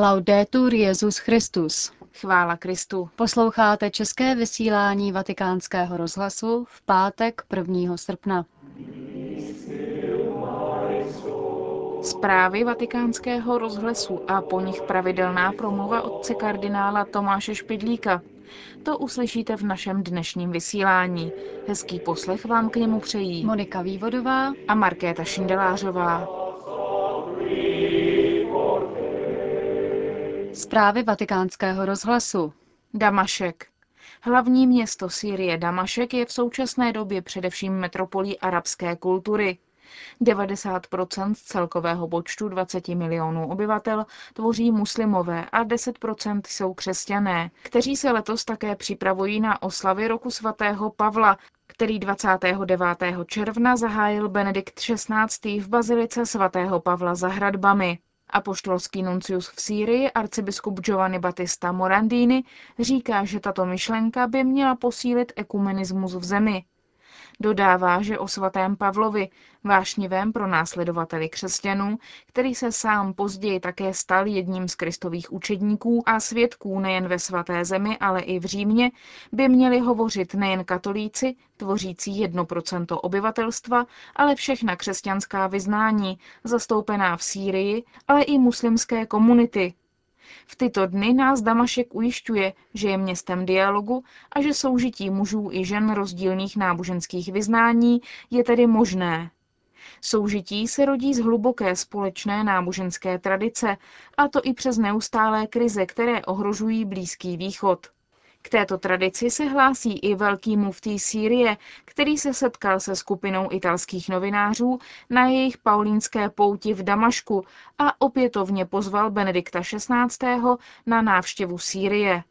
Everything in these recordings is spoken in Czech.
Laudetur Jezus Christus. Chvála Kristu. Posloucháte české vysílání Vatikánského rozhlasu v pátek 1. srpna. Zprávy vatikánského rozhlasu a po nich pravidelná promluva otce kardinála Tomáše Špidlíka. To uslyšíte v našem dnešním vysílání. Hezký poslech vám k němu přejí Monika Vývodová a Markéta Šindelářová. Zprávy vatikánského rozhlasu. Damašek. Hlavní město Sýrie Damašek je v současné době především metropolí arabské kultury. 90 z celkového počtu 20 milionů obyvatel tvoří muslimové a 10% jsou křesťané, kteří se letos také připravují na oslavy roku svatého Pavla, který 29. června zahájil Benedikt XVI. v bazilice svatého Pavla za hradbami. Apoštolský nuncius v Sýrii, arcibiskup Giovanni Battista Morandini, říká, že tato myšlenka by měla posílit ekumenismus v zemi. Dodává, že o svatém Pavlovi, vášnivém pro následovateli křesťanů, který se sám později také stal jedním z kristových učedníků a svědků nejen ve svaté zemi, ale i v Římě, by měli hovořit nejen katolíci, tvořící 1% obyvatelstva, ale všechna křesťanská vyznání, zastoupená v Sýrii, ale i muslimské komunity, v tyto dny nás Damašek ujišťuje, že je městem dialogu a že soužití mužů i žen rozdílných náboženských vyznání je tedy možné. Soužití se rodí z hluboké společné náboženské tradice, a to i přes neustálé krize, které ohrožují Blízký východ. K této tradici se hlásí i velký muftý Sýrie, který se setkal se skupinou italských novinářů na jejich paulínské pouti v Damašku a opětovně pozval Benedikta XVI. na návštěvu Sýrie.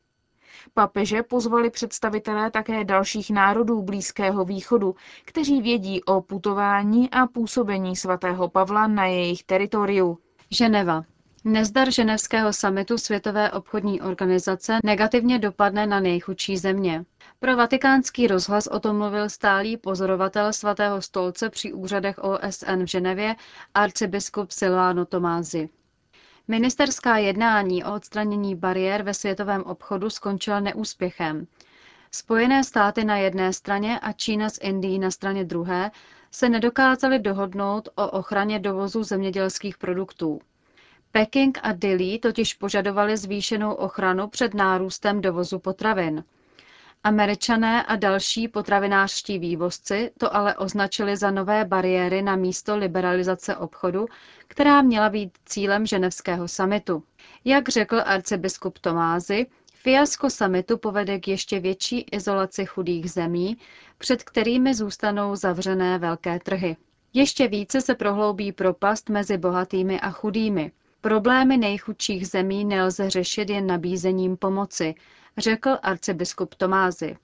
Papeže pozvali představitelé také dalších národů Blízkého východu, kteří vědí o putování a působení svatého Pavla na jejich teritoriu. Ženeva. Nezdar ženevského samitu Světové obchodní organizace negativně dopadne na nejchudší země. Pro vatikánský rozhlas o tom mluvil stálý pozorovatel svatého stolce při úřadech OSN v Ženevě arcibiskup Silvano Tomázy. Ministerská jednání o odstranění bariér ve světovém obchodu skončila neúspěchem. Spojené státy na jedné straně a Čína s Indií na straně druhé se nedokázali dohodnout o ochraně dovozu zemědělských produktů. Peking a Dili totiž požadovali zvýšenou ochranu před nárůstem dovozu potravin. Američané a další potravinářští vývozci to ale označili za nové bariéry na místo liberalizace obchodu, která měla být cílem ženevského samitu. Jak řekl arcibiskup Tomázy, fiasko samitu povede k ještě větší izolaci chudých zemí, před kterými zůstanou zavřené velké trhy. Ještě více se prohloubí propast mezi bohatými a chudými. Problémy nejchudších zemí nelze řešit jen nabízením pomoci, řekl arcibiskup Tomázy.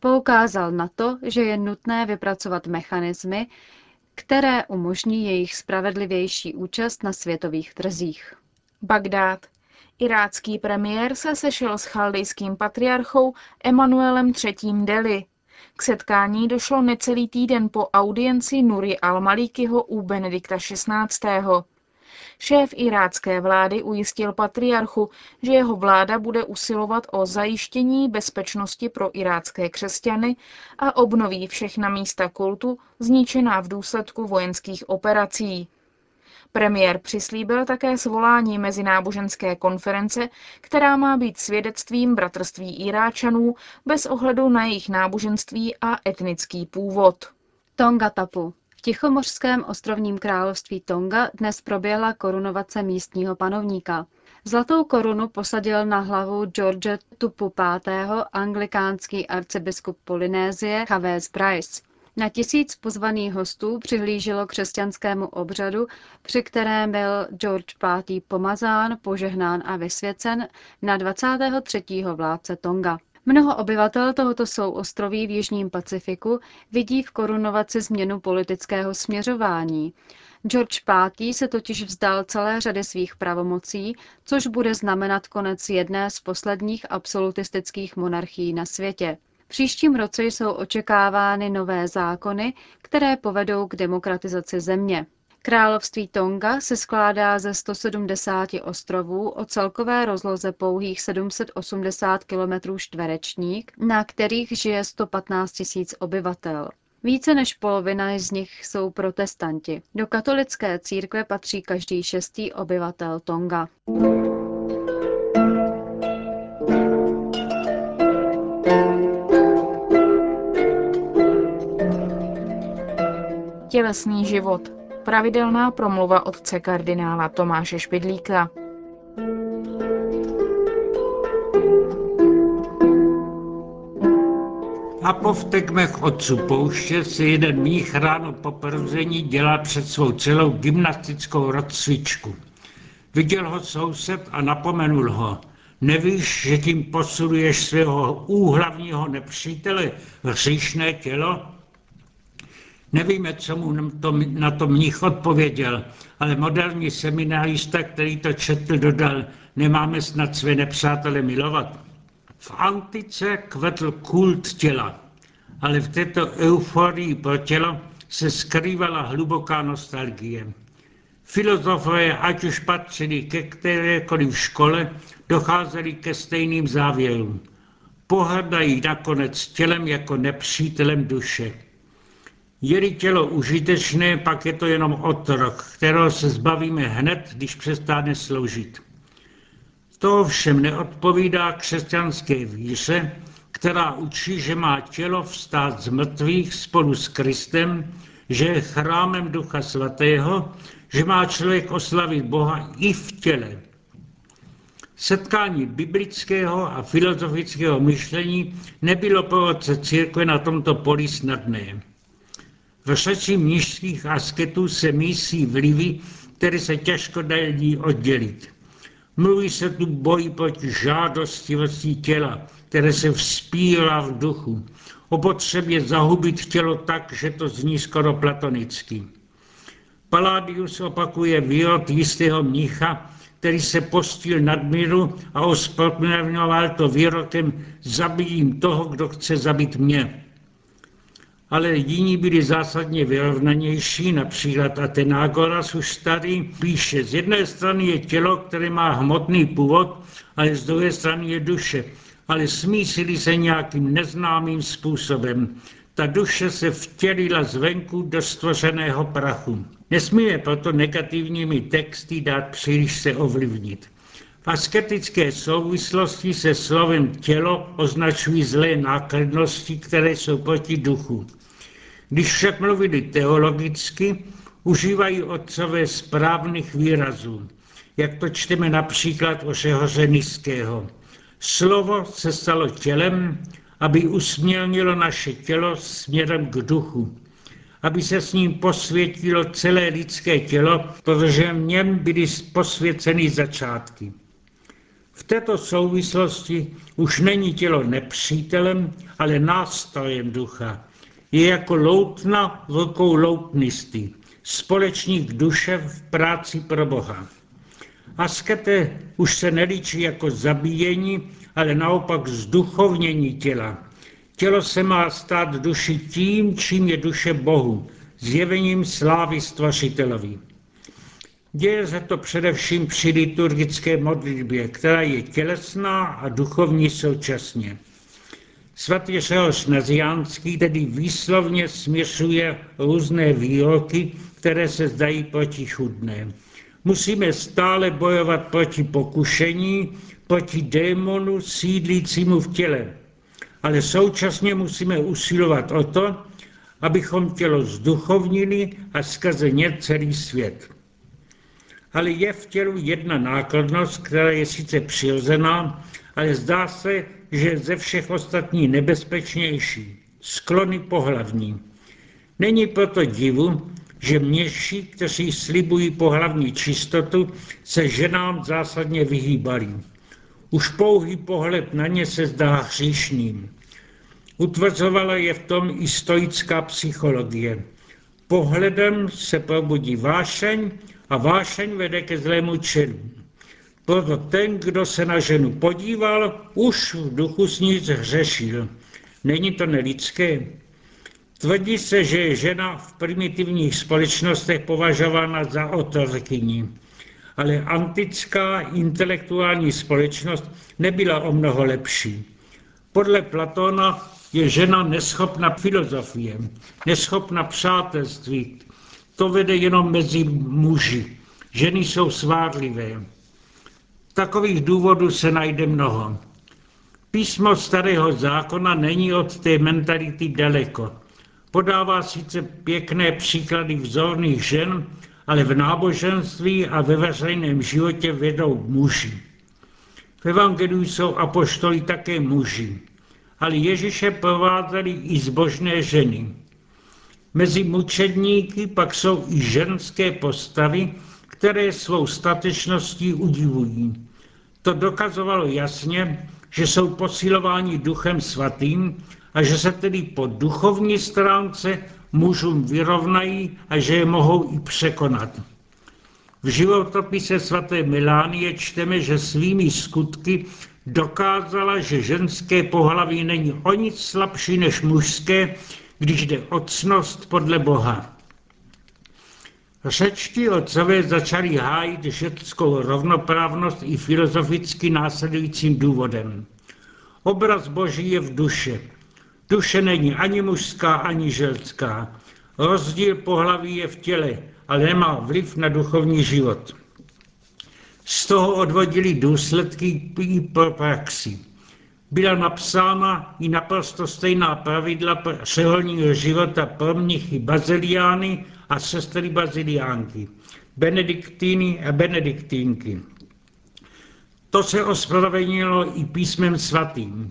Poukázal na to, že je nutné vypracovat mechanismy, které umožní jejich spravedlivější účast na světových trzích. Bagdád. Irácký premiér se sešel s chaldejským patriarchou Emanuelem III. Deli. K setkání došlo necelý týden po audienci Nuri al-Malikiho u Benedikta XVI. Šéf irácké vlády ujistil patriarchu, že jeho vláda bude usilovat o zajištění bezpečnosti pro irácké křesťany a obnoví všechna místa kultu zničená v důsledku vojenských operací. Premiér přislíbil také svolání mezináboženské konference, která má být svědectvím bratrství Iráčanů bez ohledu na jejich náboženství a etnický původ. Tonga Tapu. Tichomořském ostrovním království Tonga dnes proběhla korunovace místního panovníka. Zlatou korunu posadil na hlavu George Tupu V. anglikánský arcibiskup Polynézie Chavez Bryce. Na tisíc pozvaných hostů přihlíželo křesťanskému obřadu, při kterém byl George V. pomazán, požehnán a vysvěcen na 23. vládce Tonga. Mnoho obyvatel tohoto souostroví v Jižním Pacifiku vidí v korunovaci změnu politického směřování. George V. se totiž vzdal celé řady svých pravomocí, což bude znamenat konec jedné z posledních absolutistických monarchií na světě. Příštím roce jsou očekávány nové zákony, které povedou k demokratizaci země. Království Tonga se skládá ze 170 ostrovů o celkové rozloze pouhých 780 km čtverečních, na kterých žije 115 000 obyvatel. Více než polovina z nich jsou protestanti. Do katolické církve patří každý šestý obyvatel Tonga. Tělesný život. Pravidelná promluva otce kardinála Tomáše Špidlíka. A po vtekmech otců pouště si jeden mních ráno po probuzení dělal před svou celou gymnastickou rozcvičku. Viděl ho soused a napomenul ho. Nevíš, že tím posiluješ svého úhlavního nepřítele, hříšné tělo? Nevíme, co mu na to mních odpověděl, ale moderní seminárista, který to četl, dodal, nemáme snad své nepřátele milovat. V antice kvetl kult těla, ale v této euforii pro tělo se skrývala hluboká nostalgie. Filozofové, ať už patřili ke kterékoliv škole, docházeli ke stejným závěrům. Pohrdají nakonec tělem jako nepřítelem duše. Je-li tělo užitečné, pak je to jenom otrok, kterého se zbavíme hned, když přestane sloužit. To ovšem neodpovídá křesťanské víře, která učí, že má tělo vstát z mrtvých spolu s Kristem, že je chrámem Ducha Svatého, že má člověk oslavit Boha i v těle. Setkání biblického a filozofického myšlení nebylo pro otce církve na tomto poli snadné. Řeči mnižských asketů se mísí vlivy, které se těžko dají oddělit. Mluví se tu boji proti žádostivosti těla, které se vzpírá v duchu, o potřebě zahubit tělo tak, že to zní skoro platonicky. Paládius opakuje výrok jistého mnicha, který se postil nadmíru a ospravedlňoval to výrokem zabijím toho, kdo chce zabít mě ale jiní byli zásadně vyrovnanější, například Atenágoras už tady píše, z jedné strany je tělo, které má hmotný původ, ale z druhé strany je duše, ale smísili se nějakým neznámým způsobem. Ta duše se vtělila zvenku do stvořeného prachu. Nesmíme proto negativními texty dát příliš se ovlivnit. V asketické souvislosti se slovem tělo označují zlé nákladnosti, které jsou proti duchu. Když však mluvili teologicky, užívají otcové správných výrazů, jak to čteme například o Řehořenického. Slovo se stalo tělem, aby usmělnilo naše tělo směrem k duchu, aby se s ním posvětilo celé lidské tělo, protože v něm byly posvěceny začátky. V této souvislosti už není tělo nepřítelem, ale nástrojem ducha, je jako loutna v rukou loutnisty, společník duše v práci pro Boha. Askete už se nelíčí jako zabíjení, ale naopak zduchovnění těla. Tělo se má stát duši tím, čím je duše Bohu, zjevením slávy stvořitelovi. Děje se to především při liturgické modlitbě, která je tělesná a duchovní současně. Svatý Řehoř Naziánský tedy výslovně směšuje různé výroky, které se zdají protichudné. Musíme stále bojovat proti pokušení, proti démonu sídlícímu v těle. Ale současně musíme usilovat o to, abychom tělo zduchovnili a skrze ně celý svět. Ale je v tělu jedna nákladnost, která je sice přirozená, ale zdá se, že ze všech ostatní nebezpečnější, sklony pohlavní. Není proto divu, že měši, kteří slibují pohlavní čistotu, se ženám zásadně vyhýbali. Už pouhý pohled na ně se zdá hříšným. Utvrzovala je v tom i stoická psychologie. Pohledem se probudí vášeň a vášeň vede ke zlému činu. Proto ten, kdo se na ženu podíval, už v duchu s ní hřešil. Není to nelidské? Tvrdí se, že je žena v primitivních společnostech považována za otrokyni. Ale antická intelektuální společnost nebyla o mnoho lepší. Podle Platona je žena neschopna filozofie, neschopna přátelství. To vede jenom mezi muži. Ženy jsou svárlivé. Takových důvodů se najde mnoho. Písmo starého zákona není od té mentality daleko. Podává sice pěkné příklady vzorných žen, ale v náboženství a ve veřejném životě vedou muži. V Evangeliu jsou apoštoli také muži, ale Ježíše provázeli i zbožné ženy. Mezi mučedníky pak jsou i ženské postavy, které svou statečností udivují. To dokazovalo jasně, že jsou posilováni duchem svatým a že se tedy po duchovní stránce mužům vyrovnají a že je mohou i překonat. V životopise svaté Milánie čteme, že svými skutky dokázala, že ženské pohlaví není o nic slabší než mužské, když jde o cnost podle Boha. Řečtí otcové začali hájit ženskou rovnoprávnost i filozoficky následujícím důvodem. Obraz Boží je v duše. Duše není ani mužská, ani ženská. Rozdíl pohlaví je v těle, ale nemá vliv na duchovní život. Z toho odvodili důsledky i pro praxi. Byla napsána i naprosto stejná pravidla přeholního života pro mnichy baziliány a sestry baziliánky, benediktíny a benediktínky. To se ospravedlnilo i písmem svatým.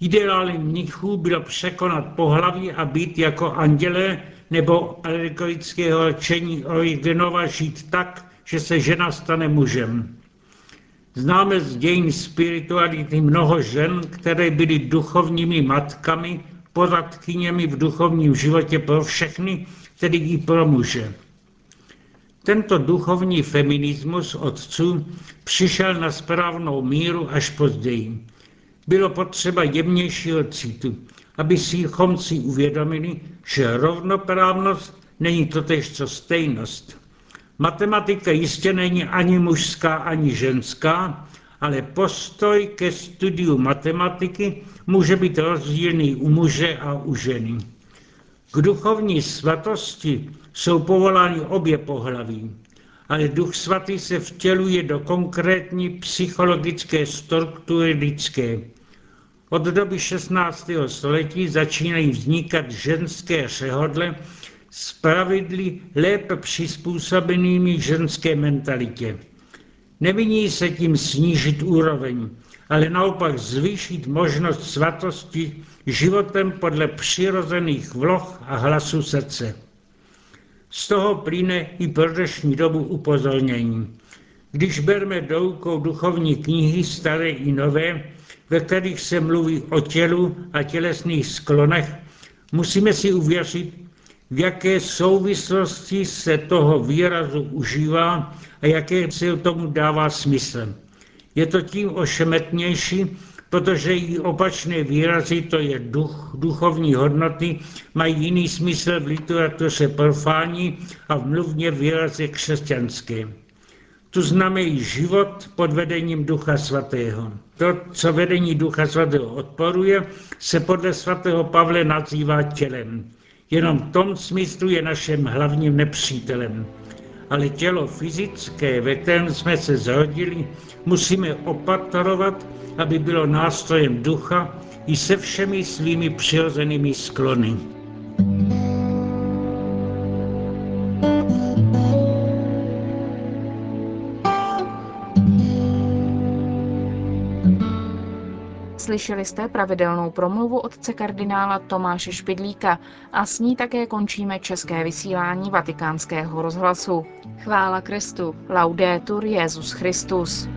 Ideálem mnichů bylo překonat pohlaví a být jako anděle nebo alegorického rčení Origenova žít tak, že se žena stane mužem. Známe z dějin spirituality mnoho žen, které byly duchovními matkami, poradkyněmi v duchovním životě pro všechny, tedy i pro muže. Tento duchovní feminismus otců přišel na správnou míru až později. Bylo potřeba jemnějšího citu, aby si chomci uvědomili, že rovnoprávnost není totež co stejnost. Matematika jistě není ani mužská, ani ženská, ale postoj ke studiu matematiky může být rozdílný u muže a u ženy. K duchovní svatosti jsou povolány obě pohlaví, ale duch svatý se vtěluje do konkrétní psychologické struktury lidské. Od doby 16. století začínají vznikat ženské řehodle s pravidly lépe přizpůsobenými ženské mentalitě. Neviní se tím snížit úroveň, ale naopak zvýšit možnost svatosti životem podle přirozených vloh a hlasu srdce. Z toho plyne i pro dnešní dobu upozornění. Když berme do rukou duchovní knihy, staré i nové, ve kterých se mluví o tělu a tělesných sklonech, musíme si uvěřit, v jaké souvislosti se toho výrazu užívá a jaké se tomu dává smysl. Je to tím ošemetnější, protože i opačné výrazy, to je duch, duchovní hodnoty, mají jiný smysl v literatuře profání a v mluvně výrazy křesťanské. Tu znamená život pod vedením Ducha Svatého. To, co vedení Ducha Svatého odporuje, se podle svatého Pavle nazývá tělem. Jenom v tom smyslu je naším hlavním nepřítelem. Ale tělo fyzické, ve kterém jsme se zrodili, musíme opatrovat, aby bylo nástrojem ducha i se všemi svými přirozenými sklony. Slyšeli jste pravidelnou promluvu otce kardinála Tomáše Špidlíka a s ní také končíme české vysílání vatikánského rozhlasu. Chvála Kristu. Laudetur Jezus Christus.